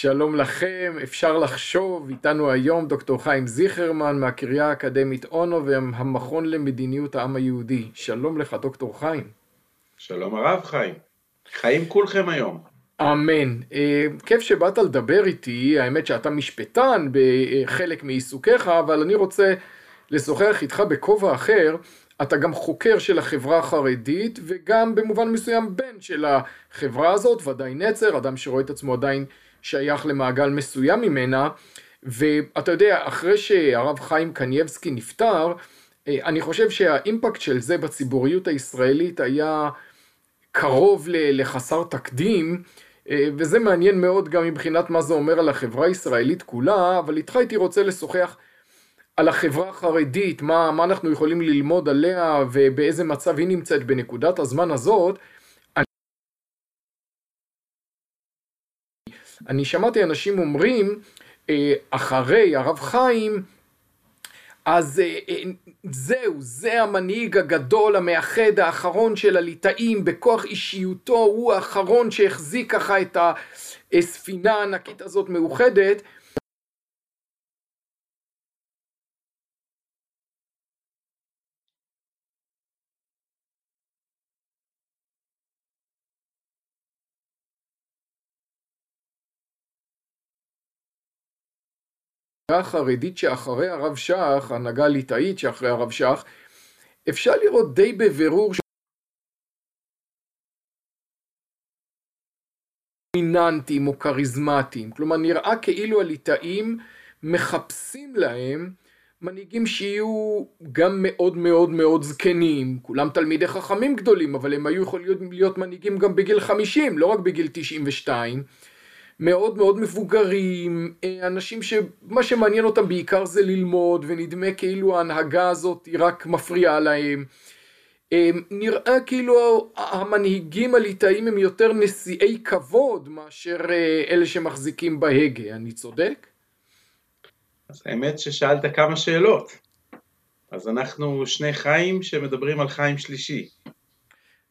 שלום לכם, אפשר לחשוב, איתנו היום דוקטור חיים זיכרמן מהקריה האקדמית אונו והמכון למדיניות העם היהודי. שלום לך דוקטור חיים. שלום הרב חיים, חיים כולכם היום. אמן. אה, כיף שבאת לדבר איתי, האמת שאתה משפטן בחלק מעיסוקיך, אבל אני רוצה לשוחח איתך בכובע אחר. אתה גם חוקר של החברה החרדית וגם במובן מסוים בן של החברה הזאת, ודאי נצר, אדם שרואה את עצמו עדיין שייך למעגל מסוים ממנה, ואתה יודע, אחרי שהרב חיים קנייבסקי נפטר, אה, אני חושב שהאימפקט של זה בציבוריות הישראלית היה קרוב לחסר תקדים, אה, וזה מעניין מאוד גם מבחינת מה זה אומר על החברה הישראלית כולה, אבל איתך הייתי רוצה לשוחח על החברה החרדית, מה, מה אנחנו יכולים ללמוד עליה ובאיזה מצב היא נמצאת בנקודת הזמן הזאת. אני שמעתי אנשים אומרים, אה, אחרי הרב חיים, אז אה, אה, זהו, זה המנהיג הגדול, המאחד, האחרון של הליטאים, בכוח אישיותו, הוא האחרון שהחזיק ככה את הספינה הענקית הזאת מאוחדת. החרדית שאחרי הרב שך, הנהגה הליטאית שאחרי הרב שך, אפשר לראות די בבירור דומיננטיים או כריזמטיים, כלומר נראה כאילו הליטאים מחפשים להם מנהיגים שיהיו גם מאוד מאוד מאוד זקנים, כולם תלמידי חכמים גדולים, אבל הם היו יכולים להיות מנהיגים גם בגיל 50, לא רק בגיל 92, מאוד מאוד מבוגרים, אה, אנשים שמה שמעניין אותם בעיקר זה ללמוד, ונדמה כאילו ההנהגה הזאת היא רק מפריעה להם. אה, נראה כאילו המנהיגים הליטאים הם יותר נשיאי כבוד מאשר אה, אלה שמחזיקים בהגה, אני צודק? אז האמת ששאלת כמה שאלות. אז אנחנו שני חיים שמדברים על חיים שלישי.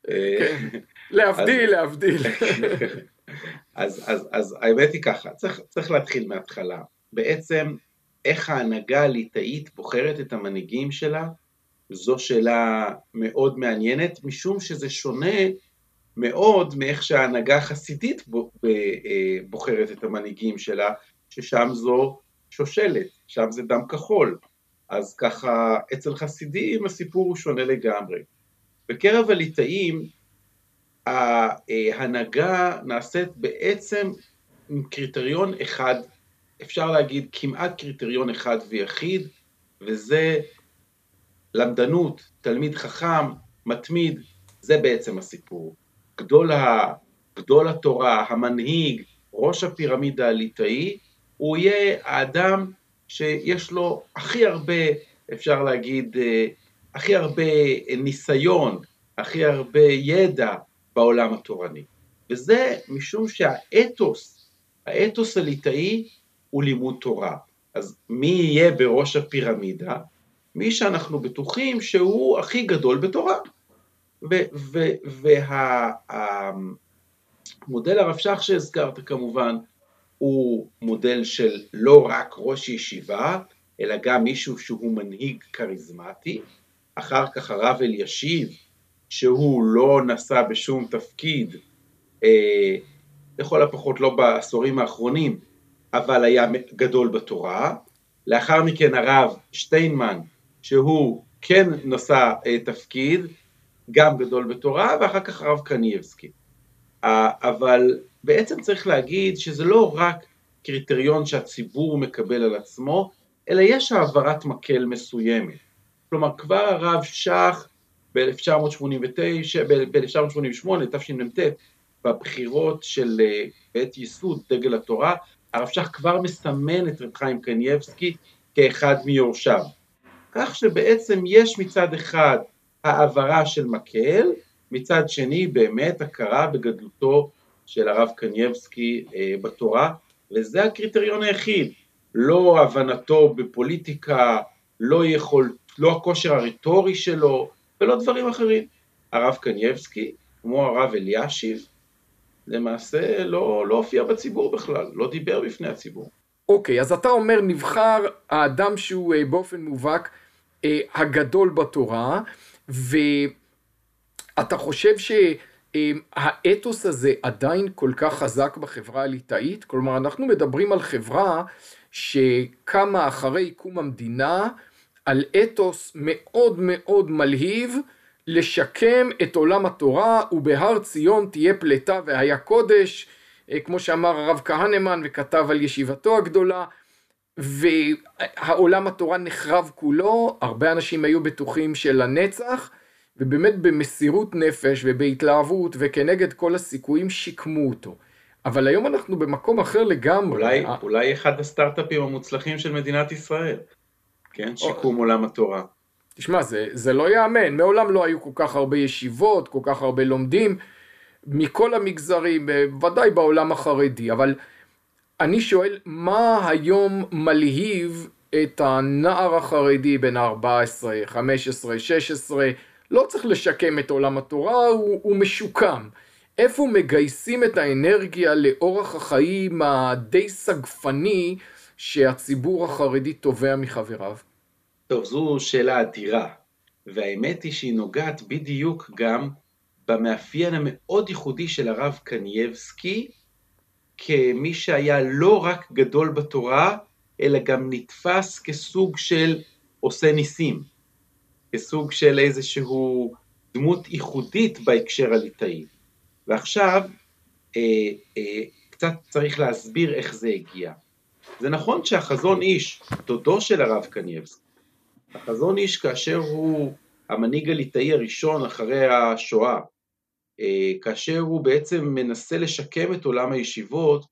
כן, להבדיל, להבדיל. אז, אז, אז האמת היא ככה, צריך, צריך להתחיל מההתחלה. בעצם, איך ההנהגה הליטאית בוחרת את המנהיגים שלה, זו שאלה מאוד מעניינת, משום שזה שונה מאוד מאיך שההנהגה החסידית אה, בוחרת את המנהיגים שלה, ששם זו שושלת, שם זה דם כחול. אז ככה, אצל חסידים הסיפור הוא שונה לגמרי. בקרב הליטאים ההנהגה נעשית בעצם עם קריטריון אחד, אפשר להגיד כמעט קריטריון אחד ויחיד, וזה למדנות, תלמיד חכם, מתמיד, זה בעצם הסיפור. גדול, ה, גדול התורה, המנהיג, ראש הפירמידה הליטאי, הוא יהיה האדם שיש לו הכי הרבה, אפשר להגיד, אה, הכי הרבה ניסיון, הכי הרבה ידע, בעולם התורני. וזה משום שהאתוס, האתוס הליטאי הוא לימוד תורה. אז מי יהיה בראש הפירמידה? מי שאנחנו בטוחים שהוא הכי גדול בתורה. והמודל הרב שהזכרת כמובן הוא מודל של לא רק ראש ישיבה, אלא גם מישהו שהוא מנהיג כריזמטי. אחר כך הרב אלישיב, שהוא לא נשא בשום תפקיד, אה, לכל הפחות לא בעשורים האחרונים, אבל היה גדול בתורה. לאחר מכן הרב שטיינמן, שהוא כן נשא אה, תפקיד, גם גדול בתורה, ואחר כך הרב קנייבסקי. אה, אבל בעצם צריך להגיד שזה לא רק קריטריון שהציבור מקבל על עצמו, אלא יש העברת מקל מסוימת. כלומר, כבר הרב שך ב-1989, ב-1988, תשמ"ט, בבחירות של אה, בית ייסוד דגל התורה, הרב שך כבר מסמן את רב חיים קנייבסקי כאחד מיורשיו. כך שבעצם יש מצד אחד העברה של מקל, מצד שני באמת הכרה בגדלותו של הרב קנייבסקי אה, בתורה, וזה הקריטריון היחיד, לא הבנתו בפוליטיקה, לא, יכול, לא הכושר הרטורי שלו, ולא דברים אחרים. הרב קנייבסקי, כמו הרב אלישיב, למעשה לא, לא הופיע בציבור בכלל, לא דיבר בפני הציבור. אוקיי, אז אתה אומר נבחר האדם שהוא אה, באופן מובהק אה, הגדול בתורה, ואתה חושב שהאתוס הזה עדיין כל כך חזק בחברה הליטאית? כלומר, אנחנו מדברים על חברה שקמה אחרי קום המדינה, על אתוס מאוד מאוד מלהיב, לשקם את עולם התורה, ובהר ציון תהיה פלטה והיה קודש, אה, כמו שאמר הרב כהנמן וכתב על ישיבתו הגדולה, והעולם התורה נחרב כולו, הרבה אנשים היו בטוחים של הנצח, ובאמת במסירות נפש ובהתלהבות וכנגד כל הסיכויים שיקמו אותו. אבל היום אנחנו במקום אחר לגמרי. אולי, אולי אחד הסטארט-אפים המוצלחים של מדינת ישראל, כן? שיקום או... עולם התורה. תשמע, זה, זה לא ייאמן, מעולם לא היו כל כך הרבה ישיבות, כל כך הרבה לומדים, מכל המגזרים, ודאי בעולם החרדי, אבל אני שואל, מה היום מלהיב את הנער החרדי בן ה-14, 15, 16, לא צריך לשקם את עולם התורה, הוא, הוא משוקם. איפה מגייסים את האנרגיה לאורח החיים הדי סגפני שהציבור החרדי תובע מחבריו? טוב, זו שאלה אדירה, והאמת היא שהיא נוגעת בדיוק גם במאפיין המאוד ייחודי של הרב קנייבסקי, כמי שהיה לא רק גדול בתורה, אלא גם נתפס כסוג של עושה ניסים, כסוג של איזשהו דמות ייחודית בהקשר הליטאי. ועכשיו אה, אה, קצת צריך להסביר איך זה הגיע. זה נכון שהחזון איש, דודו של הרב קנייבסקי, החזון איש כאשר הוא המנהיג הליטאי הראשון אחרי השואה, אה, כאשר הוא בעצם מנסה לשקם את עולם הישיבות,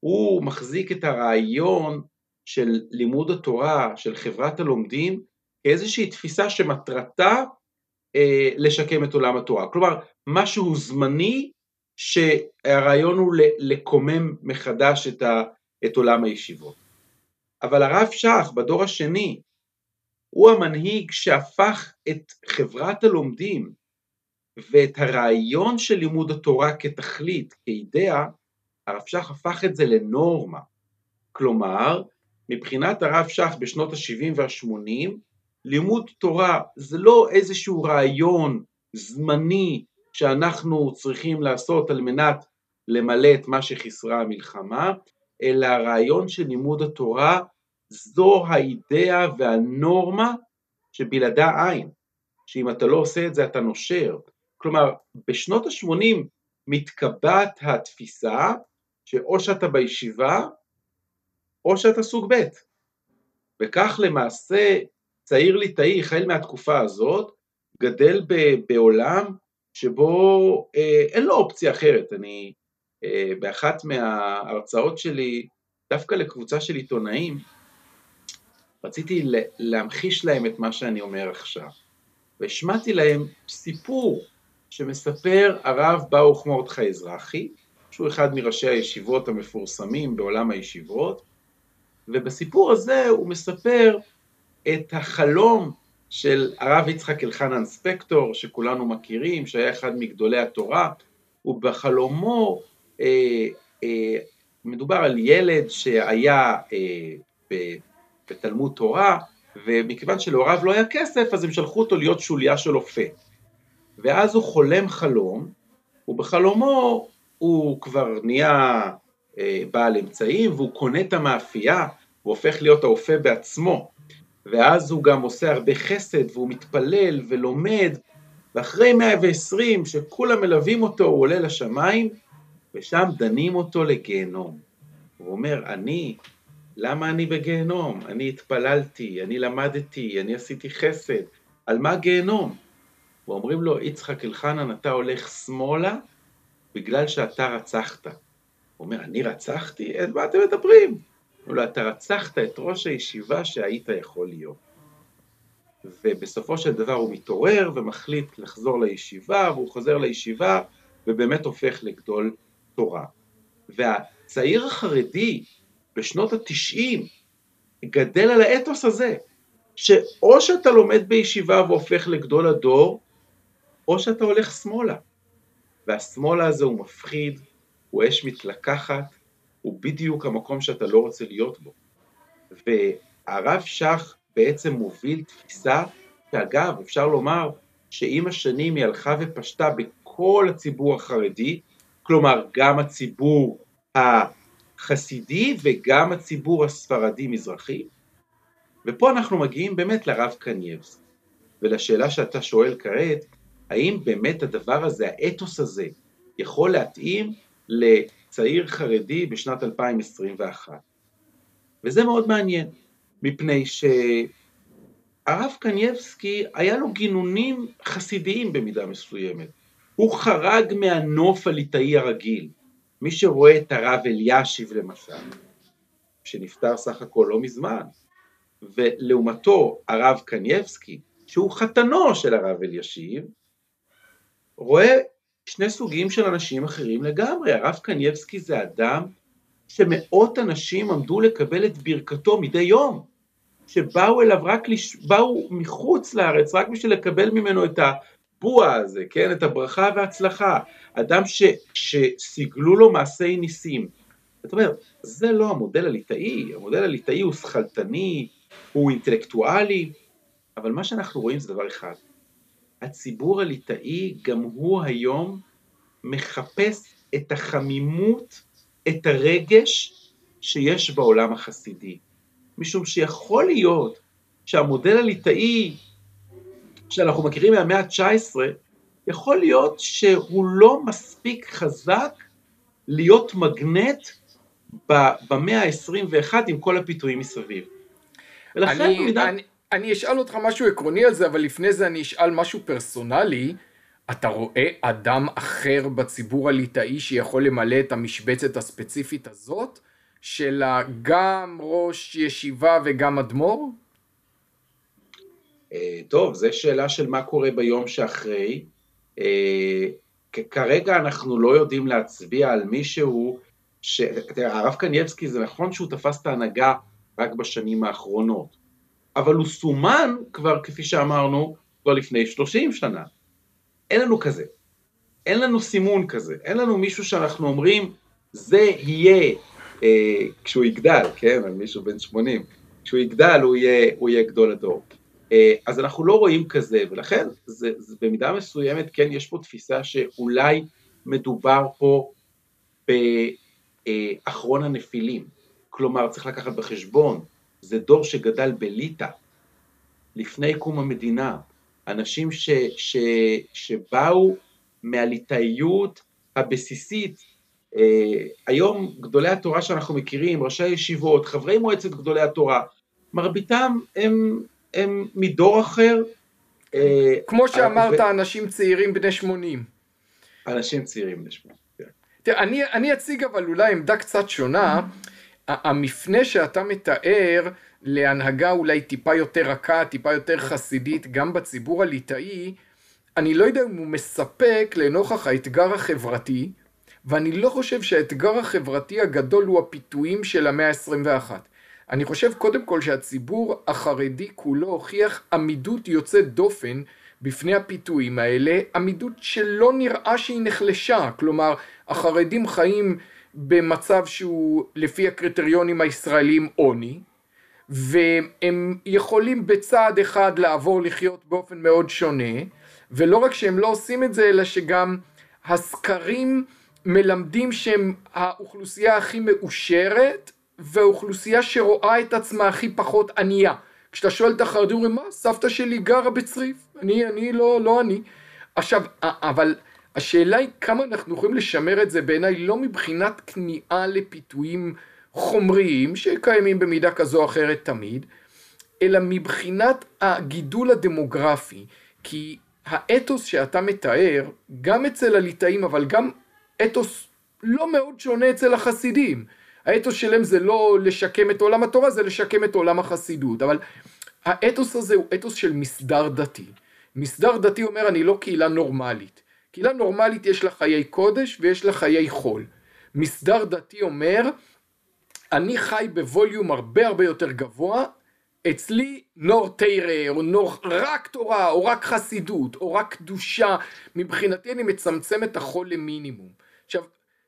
הוא מחזיק את הרעיון של לימוד התורה, של חברת הלומדים, כאיזושהי תפיסה שמטרתה אה, לשקם את עולם התורה. כלומר, משהו זמני שהרעיון הוא לקומם מחדש את, ה, את עולם הישיבות. אבל הרב שך בדור השני, הוא המנהיג שהפך את חברת הלומדים ואת הרעיון של לימוד התורה כתכלית, כאידאה, הרב שך הפך את זה לנורמה. כלומר, מבחינת הרב שך בשנות ה-70 וה-80, לימוד תורה זה לא איזשהו רעיון זמני שאנחנו צריכים לעשות על מנת למלא את מה שחיסרה המלחמה, אלא הרעיון של לימוד התורה זו האידאה והנורמה שבלעדה אין, שאם אתה לא עושה את זה אתה נושר. כלומר, בשנות ה-80 מתקבעת התפיסה שאו שאתה בישיבה או שאתה סוג ב', וכך למעשה צעיר ליטאי, החל מהתקופה הזאת, גדל בעולם שבו אה, אין לו אופציה אחרת. אני, באחת מההרצאות שלי, דווקא לקבוצה של עיתונאים, רציתי להמחיש להם את מה שאני אומר עכשיו. והשמעתי להם סיפור שמספר הרב ברוך מרדכי אזרחי, שהוא אחד מראשי הישיבות המפורסמים בעולם הישיבות, ובסיפור הזה הוא מספר את החלום של הרב יצחק אלחנן ספקטור, שכולנו מכירים, שהיה אחד מגדולי התורה, ובחלומו אה, אה, מדובר על ילד שהיה אה, בתלמוד תורה, ומכיוון שלהוריו לא היה כסף, אז הם שלחו אותו להיות שוליה של אופה. ואז הוא חולם חלום, ובחלומו הוא כבר נהיה אה, בעל אמצעים, והוא קונה את המאפייה, הוא הופך להיות האופה בעצמו. ואז הוא גם עושה הרבה חסד, והוא מתפלל ולומד, ואחרי 120 שכולם מלווים אותו, הוא עולה לשמיים, ושם דנים אותו לגיהנום. הוא אומר, אני, למה אני בגיהנום? אני התפללתי, אני למדתי, אני עשיתי חסד, על מה גיהנום? ואומרים לו, יצחק אלחנן, אתה הולך שמאלה בגלל שאתה רצחת. הוא אומר, אני רצחתי? את מה אתם מדברים? אומרים לו, אתה רצחת את ראש הישיבה שהיית יכול להיות. ובסופו של דבר הוא מתעורר ומחליט לחזור לישיבה, והוא חוזר לישיבה ובאמת הופך לגדול תורה. והצעיר החרדי בשנות התשעים גדל על האתוס הזה, שאו שאתה לומד בישיבה והופך לגדול הדור, או שאתה הולך שמאלה. והשמאלה הזה הוא מפחיד, הוא אש מתלקחת, הוא בדיוק המקום שאתה לא רוצה להיות בו. והרב שך בעצם מוביל תפיסה, שאגב, אפשר לומר שעם השנים היא הלכה ופשטה בכל הציבור החרדי, כלומר גם הציבור החסידי וגם הציבור הספרדי-מזרחי, ופה אנחנו מגיעים באמת לרב קנייבסקי, ולשאלה שאתה שואל כעת, האם באמת הדבר הזה, האתוס הזה, יכול להתאים לצעיר חרדי בשנת 2021? וזה מאוד מעניין, מפני שהרב קנייבסקי היה לו גינונים חסידיים במידה מסוימת. הוא חרג מהנוף הליטאי הרגיל. מי שרואה את הרב אלישיב למשל, שנפטר סך הכל לא מזמן, ולעומתו הרב קנייבסקי, שהוא חתנו של הרב אלישיב, רואה שני סוגים של אנשים אחרים לגמרי. הרב קנייבסקי זה אדם שמאות אנשים עמדו לקבל את ברכתו מדי יום, שבאו אליו רק, לש... באו מחוץ לארץ רק בשביל לקבל ממנו את הבוע הזה, כן, את הברכה וההצלחה, אדם ש... שסיגלו לו מעשי ניסים. זאת אומרת, זה לא המודל הליטאי, המודל הליטאי הוא שכלתני, הוא אינטלקטואלי, אבל מה שאנחנו רואים זה דבר אחד, הציבור הליטאי גם הוא היום מחפש את החמימות את הרגש שיש בעולם החסידי. משום שיכול להיות שהמודל הליטאי שאנחנו מכירים מהמאה ה-19, יכול להיות שהוא לא מספיק חזק להיות מגנט במאה ה-21 עם כל הפיתויים מסביב. ולכן אני, מידה... אני, אני אשאל אותך משהו עקרוני על זה, אבל לפני זה אני אשאל משהו פרסונלי. אתה רואה אדם אחר בציבור הליטאי שיכול למלא את המשבצת הספציפית הזאת, של גם ראש ישיבה וגם אדמו"ר? אה, טוב, זו שאלה של מה קורה ביום שאחרי. אה, כרגע אנחנו לא יודעים להצביע על מישהו, ש... הרב קנייבסקי זה נכון שהוא תפס את ההנהגה רק בשנים האחרונות, אבל הוא סומן כבר, כפי שאמרנו, כבר לפני 30 שנה. אין לנו כזה. אין לנו סימון כזה. אין לנו מישהו שאנחנו אומרים, זה יהיה, אה, כשהוא יגדל, כן, על מישהו בן 80, כשהוא יגדל הוא יהיה, הוא יהיה גדול הדור. אה, אז אנחנו לא רואים כזה, ולכן זה, זה במידה מסוימת, כן, יש פה תפיסה שאולי מדובר פה באחרון הנפילים. כלומר, צריך לקחת בחשבון, זה דור שגדל בליטא, לפני קום המדינה, אנשים ש, ש, שבאו מהליטאיות הבסיסית. אה, היום גדולי התורה שאנחנו מכירים, ראשי הישיבות, חברי מועצת גדולי התורה, מרביתם הם, הם מדור אחר. אה, כמו שאמרת, ו... אנשים צעירים בני 80. אנשים צעירים בני 80, כן. תראה, אני, אני אציג אבל אולי עמדה קצת שונה. המפנה שאתה מתאר, להנהגה אולי טיפה יותר רכה, טיפה יותר חסידית, גם בציבור הליטאי, אני לא יודע אם הוא מספק לנוכח האתגר החברתי, ואני לא חושב שהאתגר החברתי הגדול הוא הפיתויים של המאה ה-21. אני חושב קודם כל שהציבור החרדי כולו הוכיח עמידות יוצאת דופן בפני הפיתויים האלה, עמידות שלא נראה שהיא נחלשה, כלומר החרדים חיים במצב שהוא לפי הקריטריונים הישראלים עוני, והם יכולים בצעד אחד לעבור לחיות באופן מאוד שונה, ולא רק שהם לא עושים את זה, אלא שגם הסקרים מלמדים שהם האוכלוסייה הכי מאושרת, והאוכלוסייה שרואה את עצמה הכי פחות ענייה. כשאתה שואל את החרדים, אומרים, מה, סבתא שלי גרה בצריף, אני, אני, לא, לא אני. עכשיו, אבל השאלה היא כמה אנחנו יכולים לשמר את זה בעיניי לא מבחינת כניעה לפיתויים חומריים שקיימים במידה כזו או אחרת תמיד, אלא מבחינת הגידול הדמוגרפי, כי האתוס שאתה מתאר, גם אצל הליטאים, אבל גם אתוס לא מאוד שונה אצל החסידים. האתוס שלהם זה לא לשקם את עולם התורה, זה לשקם את עולם החסידות. אבל האתוס הזה הוא אתוס של מסדר דתי. מסדר דתי אומר, אני לא קהילה נורמלית. קהילה נורמלית יש לה חיי קודש ויש לה חיי חול. מסדר דתי אומר, אני חי בווליום הרבה הרבה יותר גבוה, אצלי נור תרא, או נור רק תורה, או רק חסידות, או רק קדושה, מבחינתי אני מצמצם את החול למינימום. עכשיו,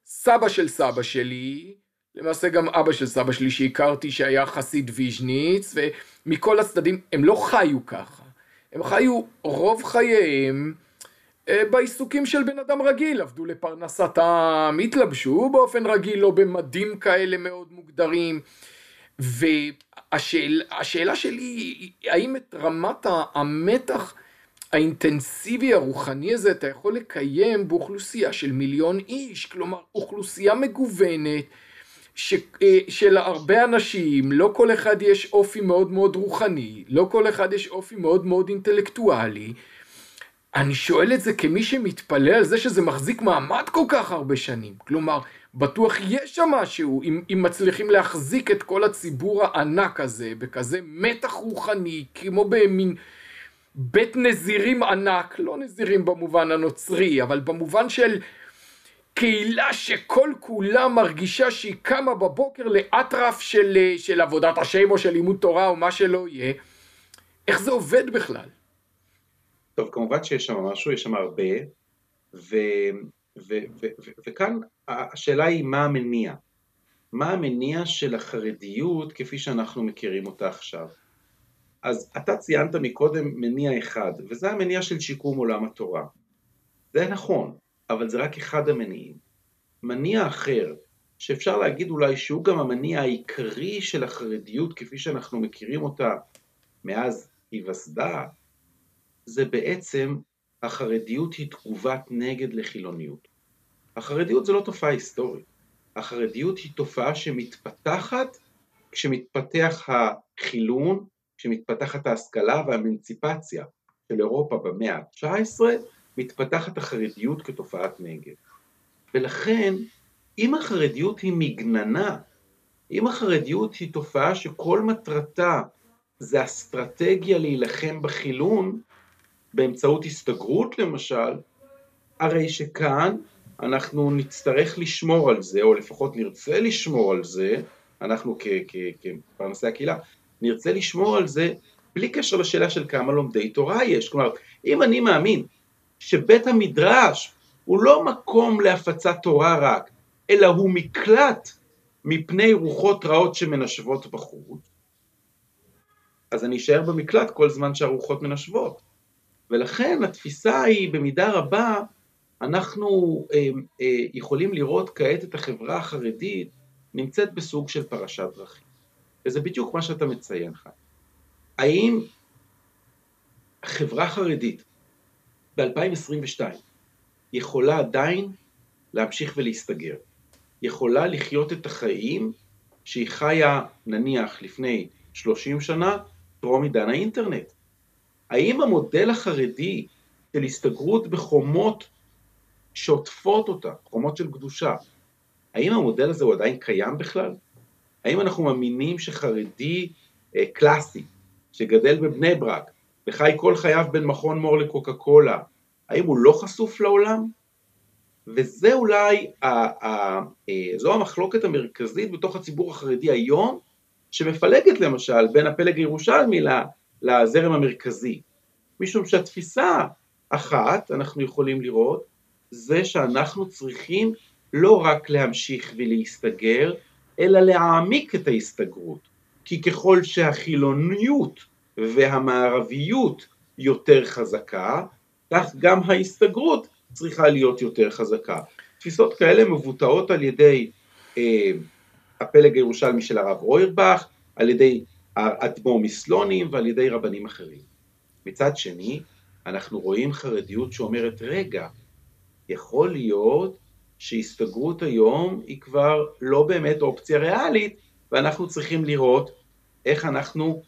סבא של סבא שלי, למעשה גם אבא של סבא שלי שהכרתי שהיה חסיד ויז'ניץ, ומכל הצדדים, הם לא חיו ככה. הם חיו רוב חייהם אה, בעיסוקים של בן אדם רגיל, עבדו לפרנסתם, התלבשו באופן רגיל, לא במדים כאלה מאוד מוגדרים. והשאלה שלי היא, האם את רמת המתח האינטנסיבי הרוחני הזה אתה יכול לקיים באוכלוסייה של מיליון איש, כלומר אוכלוסייה מגוונת ש, אה, של הרבה אנשים, לא כל אחד יש אופי מאוד מאוד רוחני, לא כל אחד יש אופי מאוד מאוד אינטלקטואלי. אני שואל את זה כמי שמתפלא על זה שזה מחזיק מעמד כל כך הרבה שנים. כלומר, בטוח יש שם משהו, אם, אם מצליחים להחזיק את כל הציבור הענק הזה, בכזה מתח רוחני, כמו במין בית נזירים ענק, לא נזירים במובן הנוצרי, אבל במובן של קהילה שכל כולה מרגישה שהיא קמה בבוקר לאטרף של, של עבודת השם או של לימוד תורה או מה שלא יהיה, איך זה עובד בכלל? טוב, כמובן שיש שם משהו, יש שם הרבה, ו, ו, ו, ו, וכאן השאלה היא מה המניע. מה המניע של החרדיות כפי שאנחנו מכירים אותה עכשיו. אז אתה ציינת מקודם מניע אחד, וזה המניע של שיקום עולם התורה. זה נכון, אבל זה רק אחד המניעים. מניע אחר, שאפשר להגיד אולי שהוא גם המניע העיקרי של החרדיות כפי שאנחנו מכירים אותה מאז היווסדה, זה בעצם החרדיות היא תגובת נגד לחילוניות. החרדיות זה לא תופעה היסטורית, החרדיות היא תופעה שמתפתחת כשמתפתח החילון, כשמתפתחת ההשכלה והאמנציפציה של אירופה במאה ה-19, מתפתחת החרדיות כתופעת נגד. ולכן, אם החרדיות היא מגננה, אם החרדיות היא תופעה שכל מטרתה זה אסטרטגיה להילחם בחילון, באמצעות הסתגרות למשל, הרי שכאן אנחנו נצטרך לשמור על זה, או לפחות נרצה לשמור על זה, אנחנו כפרנסי הקהילה, נרצה לשמור על זה בלי קשר לשאלה של כמה לומדי תורה יש. כלומר, אם אני מאמין שבית המדרש הוא לא מקום להפצת תורה רק, אלא הוא מקלט מפני רוחות רעות שמנשבות בחוץ, אז אני אשאר במקלט כל זמן שהרוחות מנשבות. ולכן התפיסה היא במידה רבה, אנחנו אה, אה, יכולים לראות כעת את החברה החרדית נמצאת בסוג של פרשת דרכים. וזה בדיוק מה שאתה מציין לך. האם חברה חרדית ב-2022 יכולה עדיין להמשיך ולהסתגר? יכולה לחיות את החיים שהיא חיה נניח לפני 30 שנה, טרום עידן האינטרנט? האם המודל החרדי של הסתגרות בחומות שעוטפות אותה, חומות של קדושה, האם המודל הזה הוא עדיין קיים בכלל? האם אנחנו מאמינים שחרדי אה, קלאסי, שגדל בבני ברק, וחי כל חייו בין מכון מור לקוקה קולה, האם הוא לא חשוף לעולם? וזה אולי, ה, ה, אה, זו המחלוקת המרכזית בתוך הציבור החרדי היום, שמפלגת למשל בין הפלג הירושלמי לזרם המרכזי. משום שהתפיסה אחת, אנחנו יכולים לראות, זה שאנחנו צריכים לא רק להמשיך ולהסתגר, אלא להעמיק את ההסתגרות. כי ככל שהחילוניות והמערביות יותר חזקה, כך גם ההסתגרות צריכה להיות יותר חזקה. תפיסות כאלה מבוטאות על ידי אה, הפלג הירושלמי של הרב רוירבך, על ידי האדמו"ר מסלונים ועל ידי רבנים אחרים. מצד שני, אנחנו רואים חרדיות שאומרת, רגע, יכול להיות שהסתגרות היום היא כבר לא באמת אופציה ריאלית, ואנחנו צריכים לראות איך אנחנו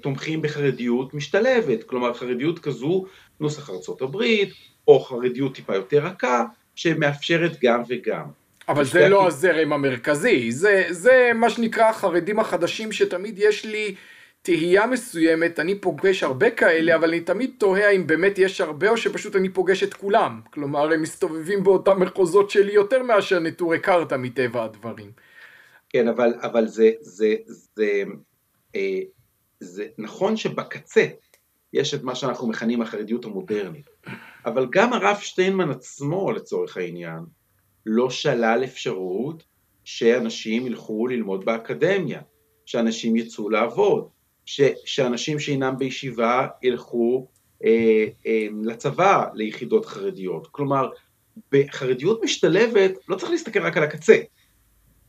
תומכים בחרדיות משתלבת, כלומר חרדיות כזו, נוסח ארצות הברית, או חרדיות טיפה יותר רכה, שמאפשרת גם וגם. אבל זה לא הזרם המרכזי, זה, זה מה שנקרא החרדים החדשים שתמיד יש לי תהייה מסוימת, אני פוגש הרבה כאלה, אבל אני תמיד תוהה אם באמת יש הרבה או שפשוט אני פוגש את כולם. כלומר, הם מסתובבים באותם מחוזות שלי יותר מאשר נטורי קרתא מטבע הדברים. כן, אבל, אבל זה, זה, זה, אה, זה נכון שבקצה יש את מה שאנחנו מכנים החרדיות המודרנית, אבל גם הרב שטיינמן עצמו לצורך העניין, לא שלל אפשרות שאנשים ילכו ללמוד באקדמיה, שאנשים יצאו לעבוד, ש, שאנשים שאינם בישיבה ילכו אה, אה, לצבא, ליחידות חרדיות. כלומר, בחרדיות משתלבת לא צריך להסתכל רק על הקצה.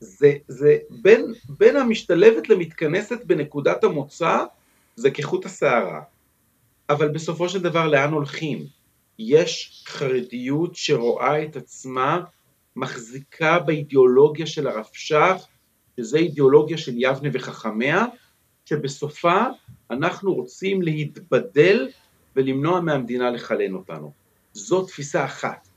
זה, זה בין, בין המשתלבת למתכנסת בנקודת המוצא, זה כחוט השערה. אבל בסופו של דבר לאן הולכים? יש חרדיות שרואה את עצמה מחזיקה באידיאולוגיה של הרבש"ח, שזה אידיאולוגיה של יבנה וחכמיה, שבסופה אנחנו רוצים להתבדל ולמנוע מהמדינה לחלן אותנו. זו תפיסה אחת.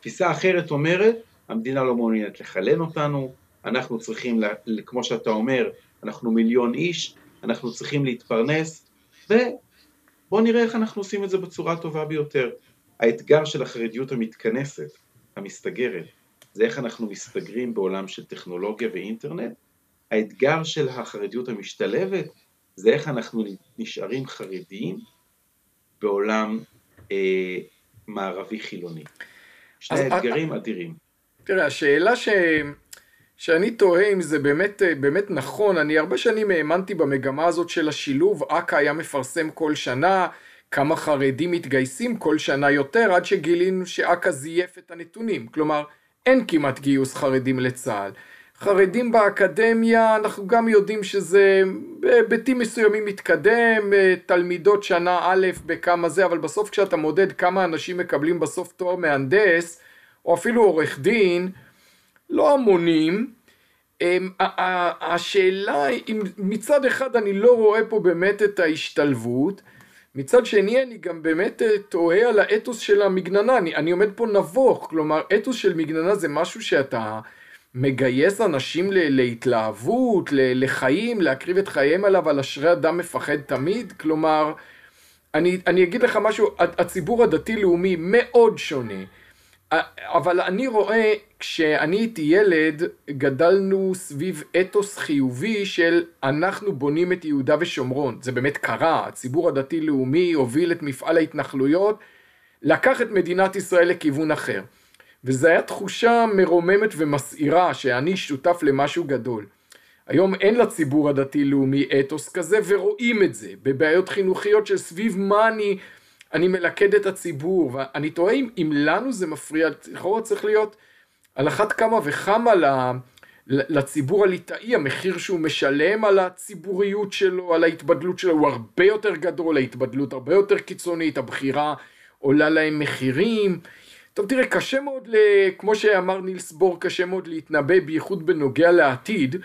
תפיסה אחרת אומרת, המדינה לא מעוניינת לחלן אותנו, אנחנו צריכים, כמו שאתה אומר, אנחנו מיליון איש, אנחנו צריכים להתפרנס, ובואו נראה איך אנחנו עושים את זה בצורה הטובה ביותר. האתגר של החרדיות המתכנסת, המסתגרת, זה איך אנחנו מסתגרים בעולם של טכנולוגיה ואינטרנט. האתגר של החרדיות המשתלבת זה איך אנחנו נשארים חרדיים בעולם אה, מערבי חילוני. שני אתגרים אדירים. תראה, השאלה ש... שאני תוהה אם זה באמת, באמת נכון, אני הרבה שנים האמנתי במגמה הזאת של השילוב, אכ"א היה מפרסם כל שנה כמה חרדים מתגייסים כל שנה יותר, עד שגילינו שאכ"א זייף את הנתונים. כלומר, אין כמעט גיוס חרדים לצה"ל. חרדים באקדמיה, אנחנו גם יודעים שזה בהיבטים מסוימים מתקדם, תלמידות שנה א' בכמה זה, אבל בסוף כשאתה מודד כמה אנשים מקבלים בסוף תואר מהנדס, או אפילו עורך דין, לא המונים. אמ, השאלה אם מצד אחד אני לא רואה פה באמת את ההשתלבות, מצד שני אני גם באמת אה, תוהה על האתוס של המגננה, אני, אני עומד פה נבוך, כלומר אתוס של מגננה זה משהו שאתה מגייס אנשים להתלהבות, לחיים, להקריב את חייהם עליו, על אשרי אדם מפחד תמיד, כלומר אני, אני אגיד לך משהו, הציבור הדתי-לאומי מאוד שונה, אבל אני רואה, כשאני הייתי ילד, גדלנו סביב אתוס חיובי של אנחנו בונים את יהודה ושומרון. זה באמת קרה, הציבור הדתי-לאומי הוביל את מפעל ההתנחלויות, לקח את מדינת ישראל לכיוון אחר. וזו הייתה תחושה מרוממת ומסעירה שאני שותף למשהו גדול. היום אין לציבור הדתי-לאומי אתוס כזה ורואים את זה בבעיות חינוכיות של סביב מה אני אני מלכד את הציבור, ואני תוהה אם, אם לנו זה מפריע, לכאורה צריך להיות על אחת כמה וכמה לציבור הליטאי, המחיר שהוא משלם על הציבוריות שלו, על ההתבדלות שלו, הוא הרבה יותר גדול, ההתבדלות הרבה יותר קיצונית, הבחירה עולה להם מחירים. טוב תראה, קשה מאוד, ל... כמו שאמר נילס בור, קשה מאוד להתנבא, בייחוד בנוגע לעתיד,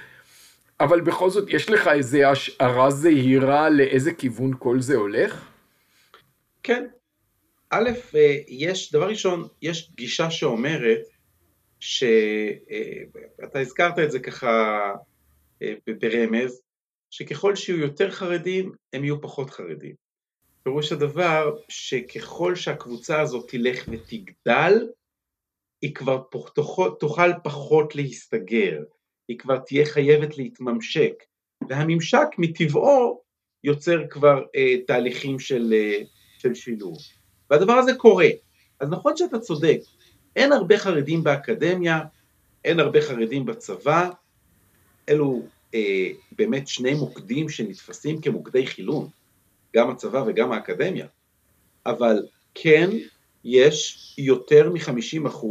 אבל בכל זאת, יש לך איזה השערה זהירה לאיזה כיוון כל זה הולך? כן. א', אה, יש, דבר ראשון, יש גישה שאומרת שאתה אה, הזכרת את זה ככה אה, ברמז, שככל שיהיו יותר חרדים, הם יהיו פחות חרדים. פירוש הדבר שככל שהקבוצה הזאת תלך ותגדל, היא כבר תוכל, פחות להסתגר, היא כבר תהיה חייבת להתממשק, והממשק מטבעו יוצר כבר אה, תהליכים של, אה, של שילוב. והדבר הזה קורה. אז נכון שאתה צודק, אין הרבה חרדים באקדמיה, אין הרבה חרדים בצבא, אלו אה, באמת שני מוקדים שנתפסים כמוקדי חילון, גם הצבא וגם האקדמיה, אבל כן יש יותר מ-50%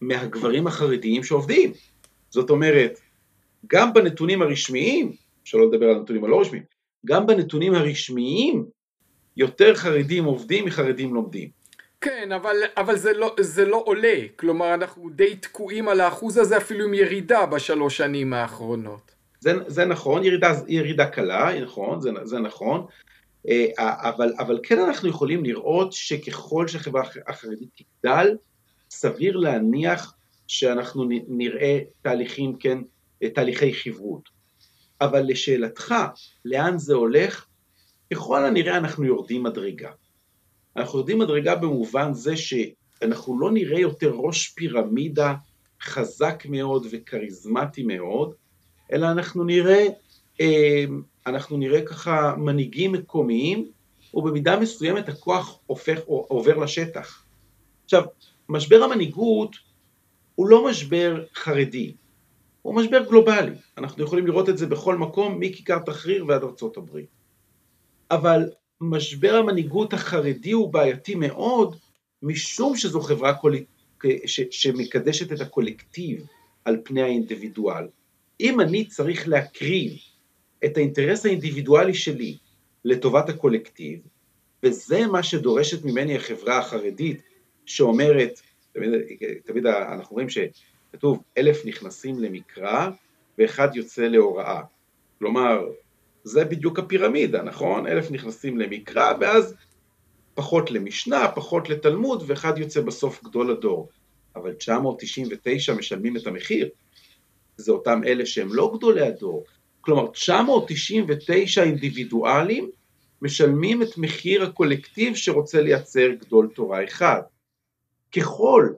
מהגברים החרדיים שעובדים. זאת אומרת, גם בנתונים הרשמיים, שלא לדבר על הנתונים הלא רשמיים, גם בנתונים הרשמיים יותר חרדים עובדים מחרדים לומדים. כן, אבל, אבל זה, לא, זה לא עולה, כלומר אנחנו די תקועים על האחוז הזה אפילו עם ירידה בשלוש שנים האחרונות. זה, זה נכון, ירידה, ירידה קלה, נכון, זה, זה נכון, אה, אבל, אבל כן אנחנו יכולים לראות שככל שהחברה החרדית תגדל, סביר להניח שאנחנו נראה תהליכים, כן, תהליכי חברות. אבל לשאלתך, לאן זה הולך? ככל הנראה אנחנו יורדים מדרגה. אנחנו יורדים מדרגה במובן זה שאנחנו לא נראה יותר ראש פירמידה חזק מאוד וכריזמטי מאוד, אלא אנחנו נראה, אה, אנחנו נראה ככה מנהיגים מקומיים, ובמידה מסוימת הכוח הופך, עובר לשטח. עכשיו, משבר המנהיגות הוא לא משבר חרדי, הוא משבר גלובלי. אנחנו יכולים לראות את זה בכל מקום, מכיכר תחריר ועד ארצות הברית. אבל משבר המנהיגות החרדי הוא בעייתי מאוד, משום שזו חברה קולי... ש... שמקדשת את הקולקטיב על פני האינדיבידואל. אם אני צריך להקריב את האינטרס האינדיבידואלי שלי לטובת הקולקטיב, וזה מה שדורשת ממני החברה החרדית, שאומרת, תמיד, תמיד אנחנו רואים שכתוב אלף נכנסים למקרא ואחד יוצא להוראה. כלומר, זה בדיוק הפירמידה, נכון? אלף נכנסים למקרא ואז פחות למשנה, פחות לתלמוד, ואחד יוצא בסוף גדול הדור. אבל 999 משלמים את המחיר. זה אותם אלה שהם לא גדולי הדור. כלומר, 999 אינדיבידואלים משלמים את מחיר הקולקטיב שרוצה לייצר גדול תורה אחד. ככל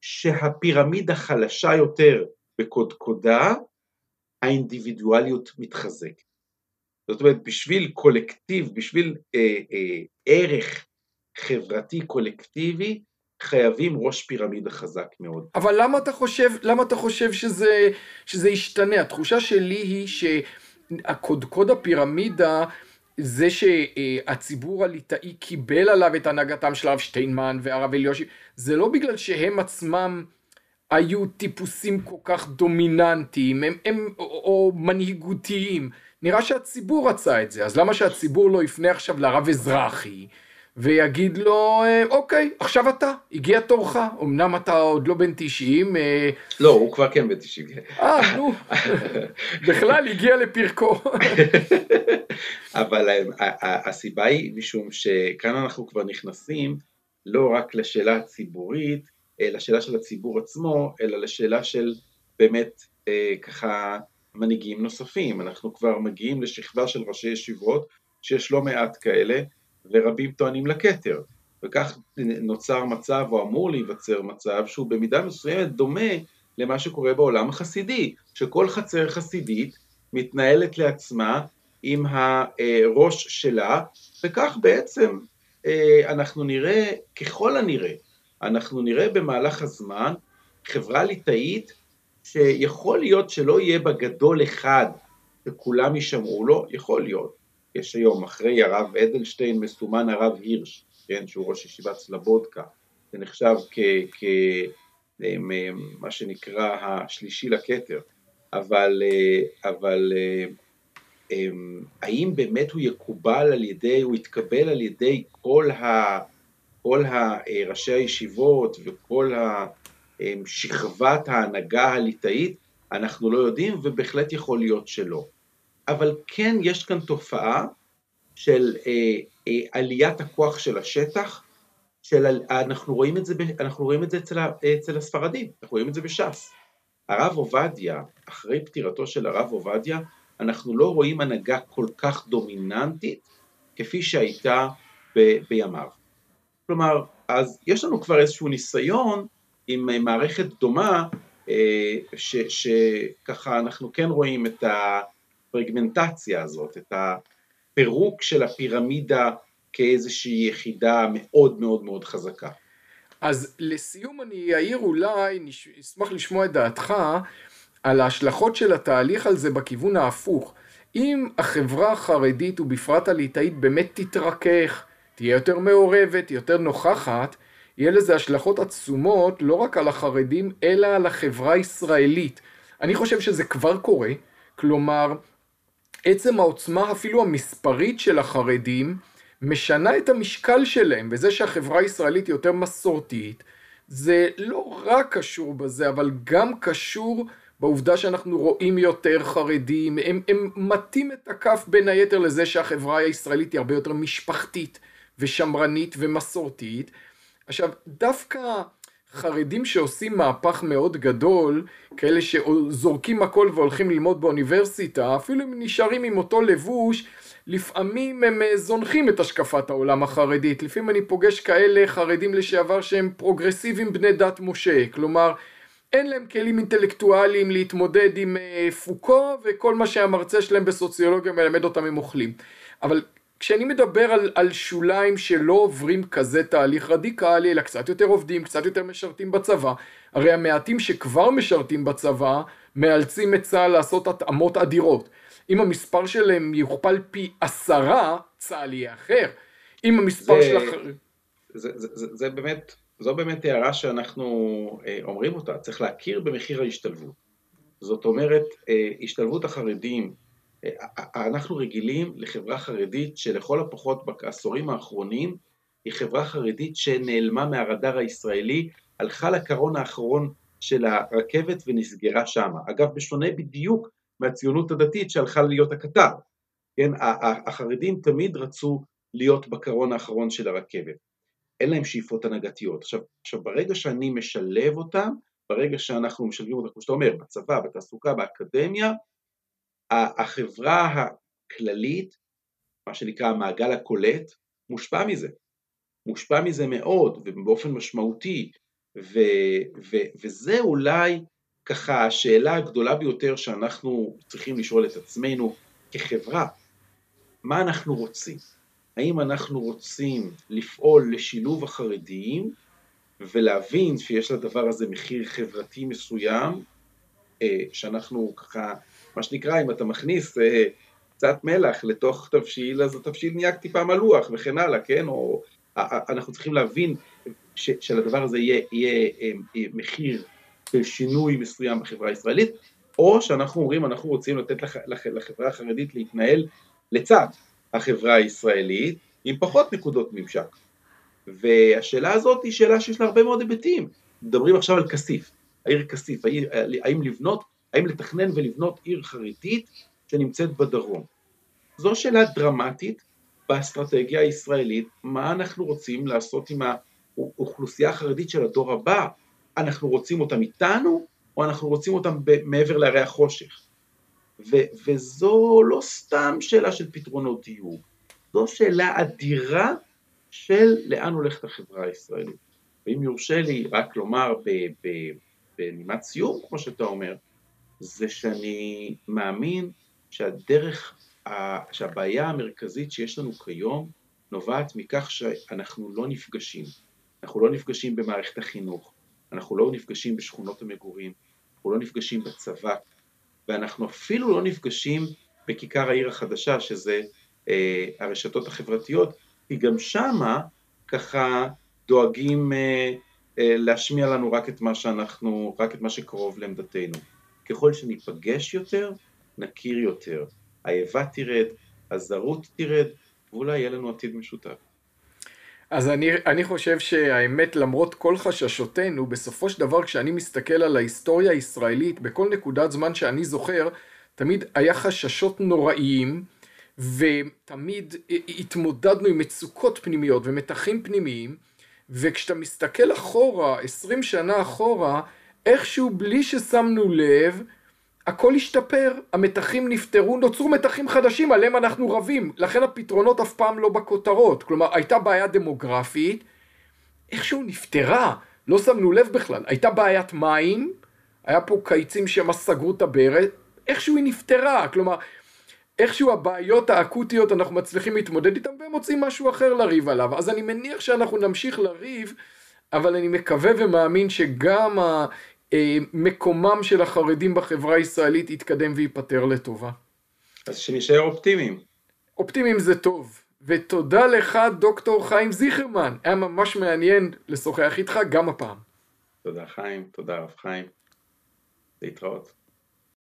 שהפירמידה חלשה יותר בקודקודה, האינדיבידואליות מתחזקת. זאת אומרת, בשביל קולקטיב, בשביל אה, אה, ערך חברתי קולקטיבי, חייבים ראש פירמידה חזק מאוד. אבל למה אתה חושב, למה אתה חושב שזה, שזה ישתנה? התחושה שלי היא שהקודקוד הפירמידה זה שהציבור הליטאי קיבל עליו את הנהגתם של הרב שטיינמן והרב אליושי, זה לא בגלל שהם עצמם היו טיפוסים כל כך דומיננטיים, הם, הם, או, או מנהיגותיים. נראה שהציבור רצה את זה, אז למה שהציבור לא יפנה עכשיו לרב אזרחי ויגיד לו, אה, אוקיי, עכשיו אתה, הגיע תורך, אמנם אתה עוד לא בן 90. אה, לא, הוא כבר כן בן 90. אה, נו, בכלל הגיע לפרקו. אבל הסיבה היא משום שכאן אנחנו כבר נכנסים לא רק לשאלה הציבורית, אה, לשאלה של הציבור עצמו, אלא לשאלה של באמת ככה מנהיגים נוספים. אנחנו כבר מגיעים לשכבה של ראשי ישיבות, שיש לא מעט כאלה, ורבים טוענים לכתר. וכך נוצר מצב, או אמור להיווצר מצב, שהוא במידה מסוימת דומה למה שקורה בעולם החסידי, שכל חצר חסידית מתנהלת לעצמה עם הראש שלה, וכך בעצם אה, אנחנו נראה, ככל הנראה, אנחנו נראה במהלך הזמן חברה ליטאית שיכול להיות שלא יהיה בה גדול אחד וכולם יישמעו לו, יכול להיות, יש היום, אחרי הרב אדלשטיין מסומן הרב הירש, כן, שהוא ראש ישיבת סלבודקה, זה נחשב כמה שנקרא השלישי לכתר, אבל, אבל האם באמת הוא יקובל על ידי, הוא יתקבל על ידי כל, ה, כל ראשי הישיבות וכל שכבת ההנהגה הליטאית, אנחנו לא יודעים ובהחלט יכול להיות שלא. אבל כן יש כאן תופעה של אה, אה, עליית הכוח של השטח, של, אנחנו, רואים את זה, אנחנו רואים את זה אצל, אצל הספרדים, אנחנו רואים את זה בש"ס. הרב עובדיה, אחרי פטירתו של הרב עובדיה, אנחנו לא רואים הנהגה כל כך דומיננטית כפי שהייתה ב, בימיו. כלומר, אז יש לנו כבר איזשהו ניסיון עם אה, מערכת דומה, אה, שככה אנחנו כן רואים את. הפרגמנטציה הזאת, את הפירוק של הפירמידה כאיזושהי יחידה מאוד מאוד מאוד חזקה. אז לסיום אני אעיר אולי, אשמח לשמוע את דעתך על ההשלכות של התהליך על זה בכיוון ההפוך. אם החברה החרדית ובפרט הליטאית באמת תתרכך, תהיה יותר מעורבת, יותר נוכחת, יהיה לזה השלכות עצומות לא רק על החרדים אלא על החברה הישראלית. אני חושב שזה כבר קורה, כלומר עצם העוצמה אפילו המספרית של החרדים משנה את המשקל שלהם, וזה שהחברה הישראלית יותר מסורתית, זה לא רק קשור בזה, אבל גם קשור בעובדה שאנחנו רואים יותר חרדים, הם, הם מטים את הכף בין היתר לזה שהחברה הישראלית היא הרבה יותר משפחתית ושמרנית ומסורתית. עכשיו, דווקא חרדים שעושים מהפך מאוד גדול, כאלה שזורקים הכל והולכים ללמוד באוניברסיטה, אפילו אם נשארים עם אותו לבוש, לפעמים הם אה, זונחים את השקפת העולם החרדית. לפעמים אני פוגש כאלה חרדים לשעבר שהם פרוגרסיביים בני דת משה, כלומר אין להם כלים אינטלקטואליים להתמודד עם אה, פוקו וכל מה שהמרצה שלהם בסוציולוגיה מלמד אותם הם אוכלים. אבל כשאני מדבר על, על שוליים שלא עוברים כזה תהליך רדיקלי, אלא קצת יותר עובדים, קצת יותר משרתים בצבא, הרי המעטים שכבר משרתים בצבא, מאלצים את צה"ל לעשות התאמות אדירות. אם המספר שלהם יוכפל פי עשרה, צה"ל יהיה אחר. אם המספר של הח... זה, זה, זה, זה באמת, זו באמת הערה שאנחנו אה, אומרים אותה, צריך להכיר במחיר ההשתלבות. זאת אומרת, אה, השתלבות החרדים, אנחנו רגילים לחברה חרדית שלכל הפחות בעשורים האחרונים היא חברה חרדית שנעלמה מהרדאר הישראלי, הלכה לקרון האחרון של הרכבת ונסגרה שמה. אגב, בשונה בדיוק מהציונות הדתית שהלכה להיות הקטר. כן, החרדים תמיד רצו להיות בקרון האחרון של הרכבת. אין להם שאיפות הנהגתיות. עכשיו, עכשיו, ברגע שאני משלב אותם, ברגע שאנחנו משלבים אותם, כמו שאתה אומר, בצבא, בתעסוקה, באקדמיה, החברה הכללית, מה שנקרא המעגל הקולט, מושפע מזה. מושפע מזה מאוד ובאופן משמעותי, ו, ו, וזה אולי ככה השאלה הגדולה ביותר שאנחנו צריכים לשאול את עצמנו כחברה, מה אנחנו רוצים? האם אנחנו רוצים לפעול לשילוב החרדיים ולהבין שיש לדבר הזה מחיר חברתי מסוים, אה, שאנחנו ככה, מה שנקרא, אם אתה מכניס אה, קצת מלח לתוך תבשיל, אז התבשיל נהיה טיפה מלוח וכן הלאה, כן? או אנחנו צריכים להבין שלדבר הזה יהיה, יהיה, יהיה אה, מחיר של שינוי מסוים בחברה הישראלית, או שאנחנו אומרים אנחנו רוצים לתת לח, לח, לחברה החרדית להתנהל לצד החברה הישראלית עם פחות נקודות ממשק. והשאלה הזאת היא שאלה שיש לה הרבה מאוד היבטים. מדברים עכשיו על כסיף, העיר כסיף, האם לבנות, האם לתכנן ולבנות עיר חרדית שנמצאת בדרום. זו שאלה דרמטית באסטרטגיה הישראלית, מה אנחנו רוצים לעשות עם האוכלוסייה החרדית של הדור הבא, אנחנו רוצים אותם איתנו, או אנחנו רוצים אותם מעבר להרי החושך. ו- וזו לא סתם שאלה של פתרונות דיור, זו שאלה אדירה של לאן הולכת החברה הישראלית. ואם יורשה לי רק לומר בנימת סיום, כמו שאתה אומר, זה שאני מאמין שהדרך, שהבעיה המרכזית שיש לנו כיום נובעת מכך שאנחנו לא נפגשים. אנחנו לא נפגשים במערכת החינוך, אנחנו לא נפגשים בשכונות המגורים, אנחנו לא נפגשים בצבא, ואנחנו אפילו לא נפגשים בכיכר העיר החדשה, שזה אה, הרשתות החברתיות, כי גם שמה ככה דואגים אה, אה, להשמיע לנו רק את מה שאנחנו, רק את מה שקרוב לעמדתנו. ככל שניפגש יותר, נכיר יותר. האיבה תרד, הזרות תרד, ואולי יהיה לנו עתיד משותף. אז אני, אני חושב שהאמת, למרות כל חששותינו, בסופו של דבר כשאני מסתכל על ההיסטוריה הישראלית, בכל נקודת זמן שאני זוכר, תמיד היה חששות נוראיים, ותמיד התמודדנו עם מצוקות פנימיות ומתחים פנימיים, וכשאתה מסתכל אחורה, עשרים שנה אחורה, איכשהו בלי ששמנו לב, הכל השתפר, המתחים נפתרו, נוצרו מתחים חדשים עליהם אנחנו רבים, לכן הפתרונות אף פעם לא בכותרות, כלומר הייתה בעיה דמוגרפית, איכשהו נפתרה, לא שמנו לב בכלל, הייתה בעיית מים, היה פה קיצים שמא סגרו את הברז, איכשהו היא נפתרה, כלומר איכשהו הבעיות האקוטיות אנחנו מצליחים להתמודד איתן ומוצאים משהו אחר לריב עליו, אז אני מניח שאנחנו נמשיך לריב, אבל אני מקווה ומאמין שגם מקומם של החרדים בחברה הישראלית יתקדם וייפטר לטובה. אז שנשאר אופטימיים. אופטימיים זה טוב. ותודה לך דוקטור חיים זיכרמן, היה ממש מעניין לשוחח איתך גם הפעם. תודה חיים, תודה רב חיים, להתראות.